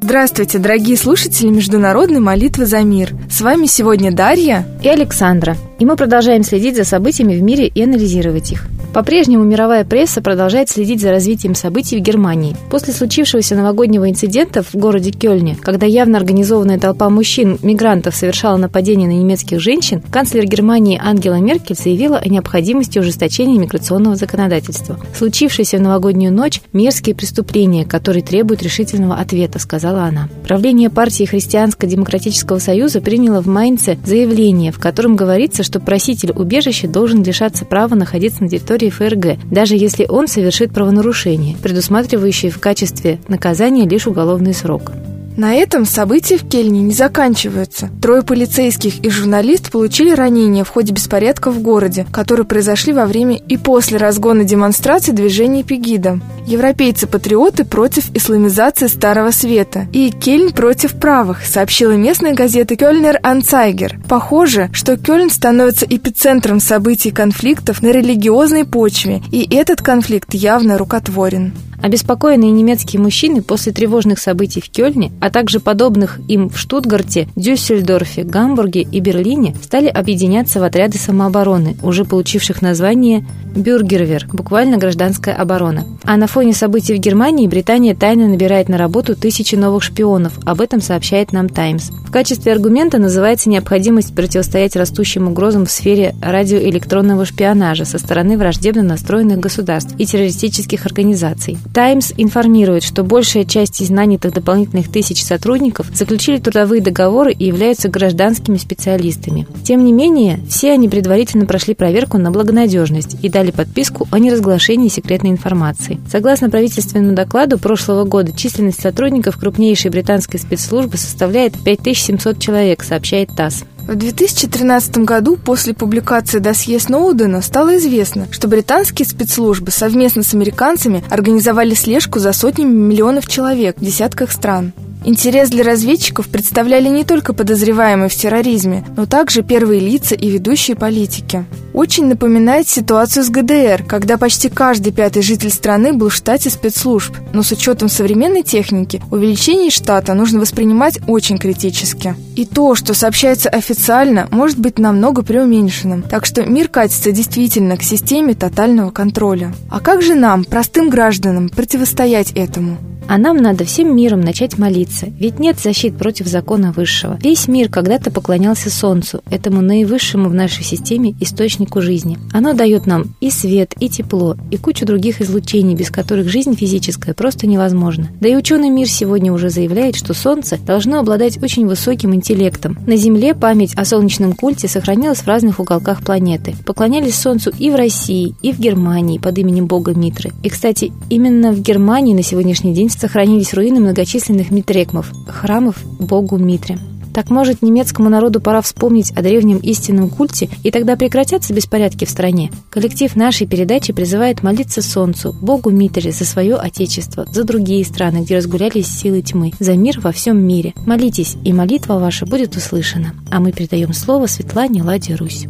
Здравствуйте, дорогие слушатели Международной молитвы за мир. С вами сегодня Дарья и Александра. И мы продолжаем следить за событиями в мире и анализировать их. По-прежнему мировая пресса продолжает следить за развитием событий в Германии. После случившегося новогоднего инцидента в городе Кёльне, когда явно организованная толпа мужчин, мигрантов, совершала нападение на немецких женщин, канцлер Германии Ангела Меркель заявила о необходимости ужесточения миграционного законодательства. Случившееся в новогоднюю ночь – мерзкие преступления, которые требуют решительного ответа, сказала она. Правление партии Христианско-демократического союза приняло в Майнце заявление, в котором говорится, что проситель убежища должен лишаться права находиться на территории территории ФРГ, даже если он совершит правонарушение, предусматривающее в качестве наказания лишь уголовный срок. На этом события в Кельне не заканчиваются. Трое полицейских и журналист получили ранения в ходе беспорядков в городе, которые произошли во время и после разгона демонстрации движения Пегида. Европейцы-патриоты против исламизации Старого Света и Кельн против правых, сообщила местная газета Кёльнер Анцайгер. Похоже, что Кёльн становится эпицентром событий конфликтов на религиозной почве, и этот конфликт явно рукотворен. Обеспокоенные немецкие мужчины после тревожных событий в Кёльне, а также подобных им в Штутгарте, Дюссельдорфе, Гамбурге и Берлине, стали объединяться в отряды самообороны, уже получивших название «Бюргервер», буквально «гражданская оборона». А на фоне событий в Германии Британия тайно набирает на работу тысячи новых шпионов, об этом сообщает нам «Таймс». В качестве аргумента называется необходимость противостоять растущим угрозам в сфере радиоэлектронного шпионажа со стороны враждебно настроенных государств и террористических организаций. Таймс информирует, что большая часть из нанятых дополнительных тысяч сотрудников заключили трудовые договоры и являются гражданскими специалистами. Тем не менее, все они предварительно прошли проверку на благонадежность и дали подписку о неразглашении секретной информации. Согласно правительственному докладу прошлого года, численность сотрудников крупнейшей британской спецслужбы составляет 5700 человек, сообщает ТАСС. В 2013 году после публикации досье Сноудена стало известно, что британские спецслужбы совместно с американцами организовали слежку за сотнями миллионов человек в десятках стран. Интерес для разведчиков представляли не только подозреваемые в терроризме, но также первые лица и ведущие политики. Очень напоминает ситуацию с ГДР, когда почти каждый пятый житель страны был в штате спецслужб. Но с учетом современной техники, увеличение штата нужно воспринимать очень критически. И то, что сообщается официально, может быть намного преуменьшенным. Так что мир катится действительно к системе тотального контроля. А как же нам, простым гражданам, противостоять этому? А нам надо всем миром начать молиться, ведь нет защит против закона высшего. Весь мир когда-то поклонялся Солнцу, этому наивысшему в нашей системе источнику жизни. Оно дает нам и свет, и тепло, и кучу других излучений, без которых жизнь физическая просто невозможна. Да и ученый мир сегодня уже заявляет, что Солнце должно обладать очень высоким интеллектом. На Земле память о солнечном культе сохранилась в разных уголках планеты. Поклонялись Солнцу и в России, и в Германии под именем бога Митры. И, кстати, именно в Германии на сегодняшний день сохранились руины многочисленных митрекмов, храмов богу Митре. Так может, немецкому народу пора вспомнить о древнем истинном культе, и тогда прекратятся беспорядки в стране. Коллектив нашей передачи призывает молиться Солнцу, Богу Митре, за свое Отечество, за другие страны, где разгулялись силы тьмы, за мир во всем мире. Молитесь, и молитва ваша будет услышана. А мы передаем слово Светлане Ладе Русь.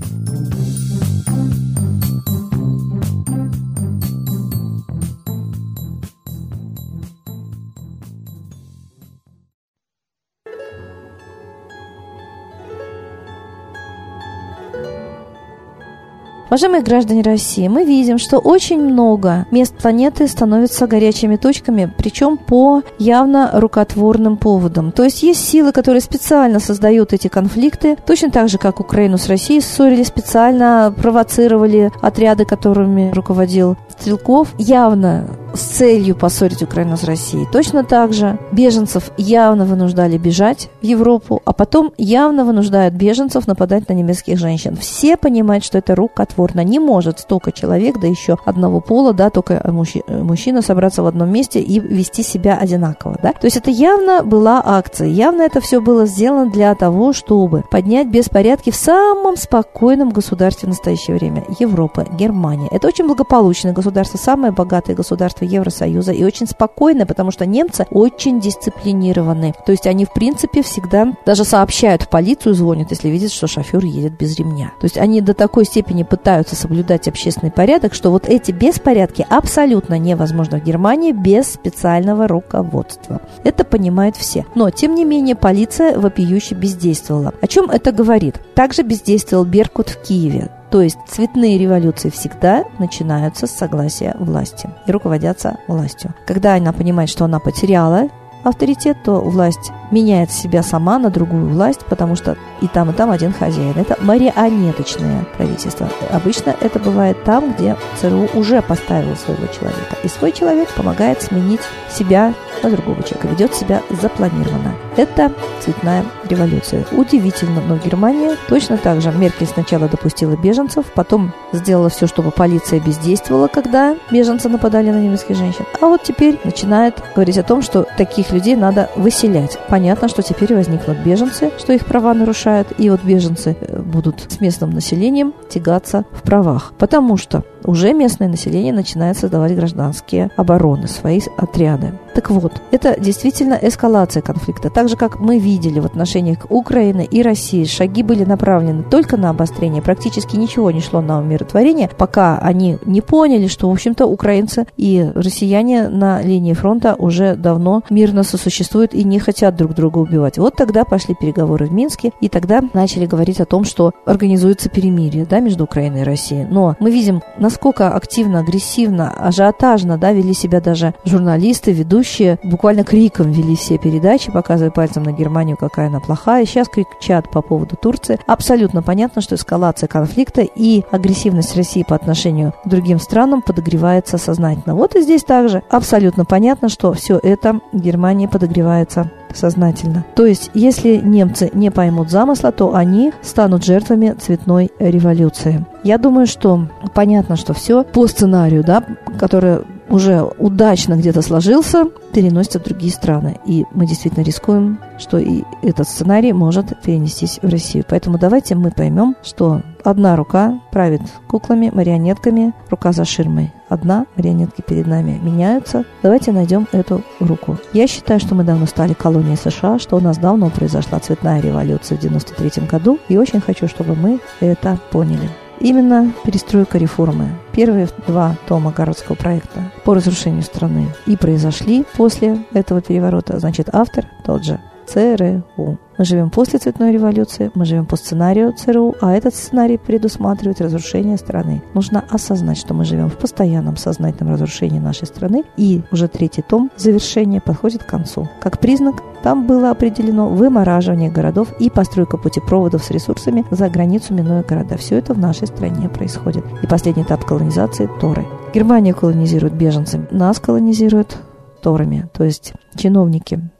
Уважаемые граждане России, мы видим, что очень много мест планеты становятся горячими точками, причем по явно рукотворным поводам. То есть есть силы, которые специально создают эти конфликты, точно так же, как Украину с Россией ссорили, специально провоцировали отряды, которыми руководил Стрелков, явно с целью поссорить Украину с Россией. Точно так же беженцев явно вынуждали бежать в Европу, а потом явно вынуждают беженцев нападать на немецких женщин. Все понимают, что это рукотворное комфортно. Не может столько человек, да еще одного пола, да, только мужчина, мужчина собраться в одном месте и вести себя одинаково, да. То есть это явно была акция, явно это все было сделано для того, чтобы поднять беспорядки в самом спокойном государстве в настоящее время. Европа, Германия. Это очень благополучное государство, самое богатое государство Евросоюза и очень спокойное, потому что немцы очень дисциплинированы. То есть они, в принципе, всегда даже сообщают в полицию, звонят, если видят, что шофер едет без ремня. То есть они до такой степени пытаются соблюдать общественный порядок, что вот эти беспорядки абсолютно невозможно в Германии без специального руководства. Это понимают все. Но, тем не менее, полиция вопиюще бездействовала. О чем это говорит? Также бездействовал Беркут в Киеве. То есть цветные революции всегда начинаются с согласия власти и руководятся властью. Когда она понимает, что она потеряла авторитет, то власть меняет себя сама на другую власть, потому что и там, и там один хозяин. Это марионеточное правительство. Обычно это бывает там, где ЦРУ уже поставил своего человека. И свой человек помогает сменить себя на другого человека, ведет себя запланированно. Это цветная революция. Удивительно, но в Германии точно так же Меркель сначала допустила беженцев, потом сделала все, чтобы полиция бездействовала, когда беженцы нападали на немецких женщин. А вот теперь начинает говорить о том, что таких людей надо выселять. Понятно, что теперь возникнут беженцы, что их права нарушают, и вот беженцы э, будут с местным населением тягаться в правах. Потому что уже местное население начинает создавать гражданские обороны, свои отряды. Так вот, это действительно эскалация конфликта. Так же, как мы видели в отношениях Украины и России, шаги были направлены только на обострение. Практически ничего не шло на умиротворение, пока они не поняли, что, в общем-то, украинцы и россияне на линии фронта уже давно мирно сосуществуют и не хотят друг друга убивать. Вот тогда пошли переговоры в Минске, и тогда начали говорить о том, что организуется перемирие да, между Украиной и Россией. Но мы видим, насколько активно, агрессивно, ажиотажно да, вели себя даже журналисты, ведущие, буквально криком вели все передачи, показывая пальцем на Германию, какая она плохая. Сейчас кричат по поводу Турции. Абсолютно понятно, что эскалация конфликта и агрессивность России по отношению к другим странам подогревается сознательно. Вот и здесь также абсолютно понятно, что все это Германии подогревается сознательно. То есть, если немцы не поймут замысла, то они станут жертвами цветной революции. Я думаю, что понятно, что все по сценарию, да, который уже удачно где-то сложился, переносится в другие страны. И мы действительно рискуем, что и этот сценарий может перенестись в Россию. Поэтому давайте мы поймем, что одна рука правит куклами, марионетками, рука за ширмой. Одна, марионетки перед нами меняются. Давайте найдем эту руку. Я считаю, что мы давно стали колонией США, что у нас давно произошла цветная революция в 93 году. И очень хочу, чтобы мы это поняли. Именно перестройка реформы. Первые два тома городского проекта по разрушению страны и произошли после этого переворота. Значит, автор тот же ЦРУ. Мы живем после цветной революции, мы живем по сценарию ЦРУ, а этот сценарий предусматривает разрушение страны. Нужно осознать, что мы живем в постоянном сознательном разрушении нашей страны, и уже третий том завершения подходит к концу. Как признак, там было определено вымораживание городов и постройка путепроводов с ресурсами за границу минуя города. Все это в нашей стране происходит. И последний этап колонизации – Торы. Германия колонизирует беженцами, нас колонизируют Торами, то есть чиновники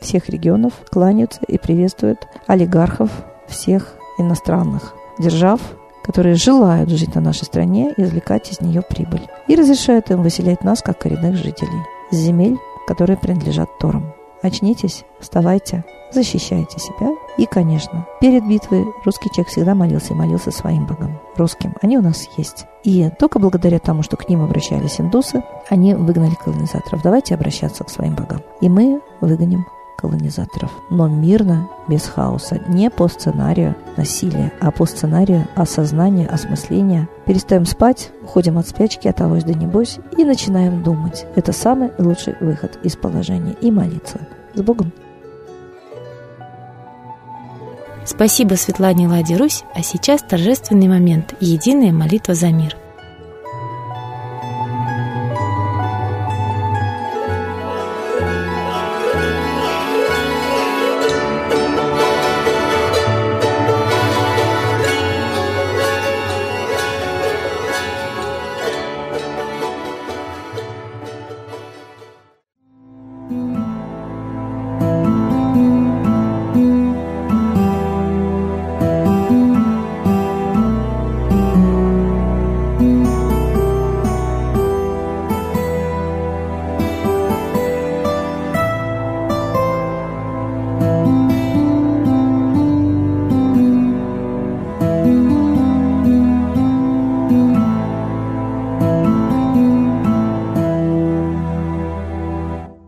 всех регионов кланяются и приветствуют олигархов всех иностранных держав, которые желают жить на нашей стране и извлекать из нее прибыль. И разрешают им выселять нас, как коренных жителей, с земель, которые принадлежат Торам. Очнитесь, вставайте, защищайте себя. И, конечно, перед битвой русский человек всегда молился и молился своим богам, русским. Они у нас есть. И только благодаря тому, что к ним обращались индусы, они выгнали колонизаторов. Давайте обращаться к своим богам. И мы выгоним колонизаторов. Но мирно, без хаоса, не по сценарию насилия, а по сценарию осознания, осмысления. Перестаем спать, уходим от спячки, от авось да небось и начинаем думать. Это самый лучший выход из положения и молиться. С Богом! Спасибо Светлане Ладе Русь, а сейчас торжественный момент – единая молитва за мир –